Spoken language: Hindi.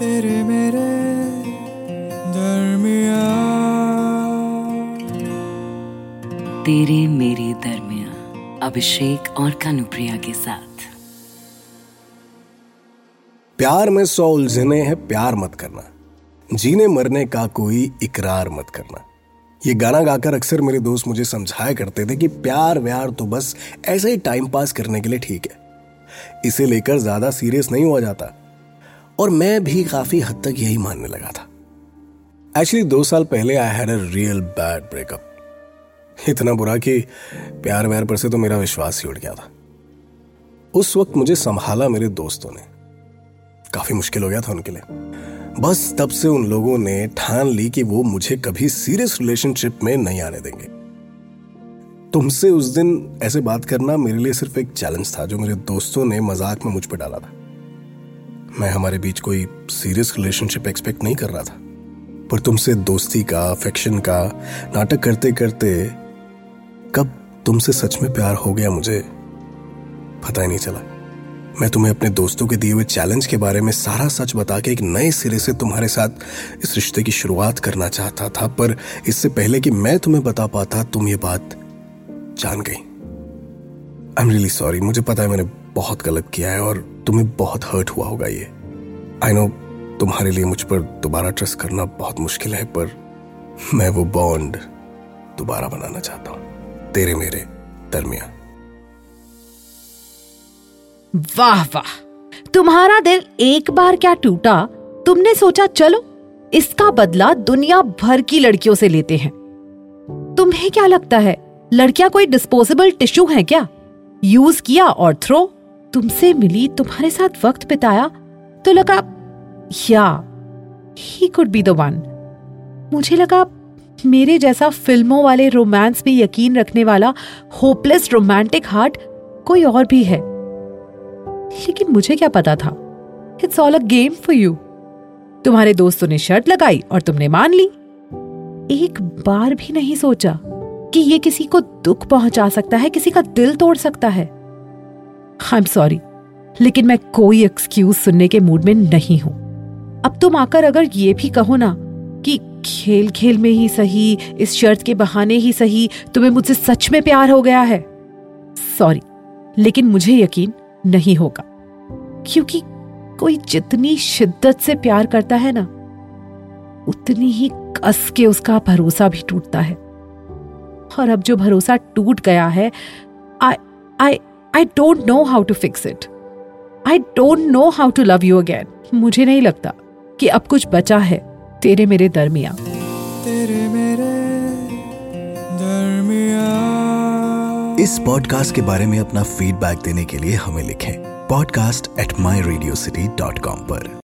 तेरे मेरे दरमिया तेरे मेरे दरमिया अभिषेक और कानुप्रिया के साथ। प्यार में सौ उलझने हैं प्यार मत करना। जीने मरने का कोई इकरार मत करना। ये गाना गाकर अक्सर मेरे दोस्त मुझे समझाया करते थे कि प्यार व्यार तो बस ऐसे ही टाइम पास करने के लिए ठीक है। इसे लेकर ज़्यादा सीरियस नहीं हुआ जाता। और मैं भी काफ़ी हद तक यही मानने लगा था। एक्चुअली दो साल पहले I had a real bad breakup इतना बुरा कि प्यार व्यार पर से तो मेरा विश्वास ही उड़ गया था। उस वक्त मुझे संभाला मेरे दोस्तों ने। काफ़ी मुश्किल हो गया था उनके लिए। बस तब से उन लोगों ने ठान ली कि वो मुझे कभी सीरियस रिलेशनशिप में नहीं आने देंगे। तुमसे उस दिन ऐसे बात करना मेरे लिए सिर्फ़ एक चैलेंज था, जो मेरे दोस्तों ने मज़ाक में मुझ पर डाला था। मैं हमारे बीच कोई सीरियस रिलेशनशिप एक्सपेक्ट नहीं कर रहा था। पर तुमसे दोस्ती का अफेक्शन का, नाटक करते करते कब तुमसे सच में प्यार हो गया मुझे पता ही नहीं चला। मैं तुम्हें अपने दोस्तों के दिए हुए चैलेंज के बारे में सारा सच बता के एक नए सिरे से तुम्हारे साथ इस रिश्ते की शुरुआत करना चाहता था, पर इससे पहले कि मैं तुम्हें बता पाता, तुम ये बात जान गई। आई एम रियली सॉरी मुझे पता है मैंने बहुत गलत किया है और तुम्हें बहुत हर्ट हुआ होगा ये। आई नो तुम्हारे लिए मुझ पर दोबारा ट्रस्ट करना बहुत मुश्किल है, पर मैं वो बॉन्ड दोबारा बनाना चाहता हूँ। तेरे मेरे दरमियान। वाह वाह। तुम्हारा दिल एक बार क्या टूटा? तुमने सोचा, चलो, इसका बदला दुनिया भर की लड़कियों से लेते हैं। तुम्हें क्या लगता है, लड़कियाँ कोई डिस्पोजेबल टिश्यू है क्या? यूज़ किया और थ्रो तुमसे मिली, तुम्हारे साथ वक्त बिताया तो लगा, या he could be the one मुझे लगा, मेरे जैसा फ़िल्मों वाले रोमांस में यकीन रखने वाला होपलेस रोमांटिक हार्ट कोई और भी है। लेकिन मुझे क्या पता था? It's all a game for you तुम्हारे दोस्तों ने शर्त लगाई और तुमने मान ली। एक बार भी नहीं सोचा कि ये किसी को दुख पहुँचा सकता है, किसी का दिल तोड़ सकता है। आई एम सॉरी लेकिन मैं कोई एक्सक्यूज सुनने के मूड में नहीं हूँ। अब तुम आकर अगर ये भी कहो ना कि खेल खेल में ही सही, इस शर्त के बहाने ही सही, तुम्हें मुझसे सच में प्यार हो गया है। सॉरी लेकिन मुझे यकीन नहीं होगा। क्योंकि कोई जितनी शिद्दत से प्यार करता है ना, उतनी ही कस के उसका भरोसा भी टूटता है। और अब जो भरोसा टूट गया है I I I don't know how to fix it I don't know how to love you again मुझे नहीं लगता कि अब कुछ बचा है तेरे मेरे दरमिया तेरे मेरे दरमिया इस पॉडकास्ट के बारे में अपना फीडबैक देने के लिए हमें लिखें podcast at my Radio City dot com पर।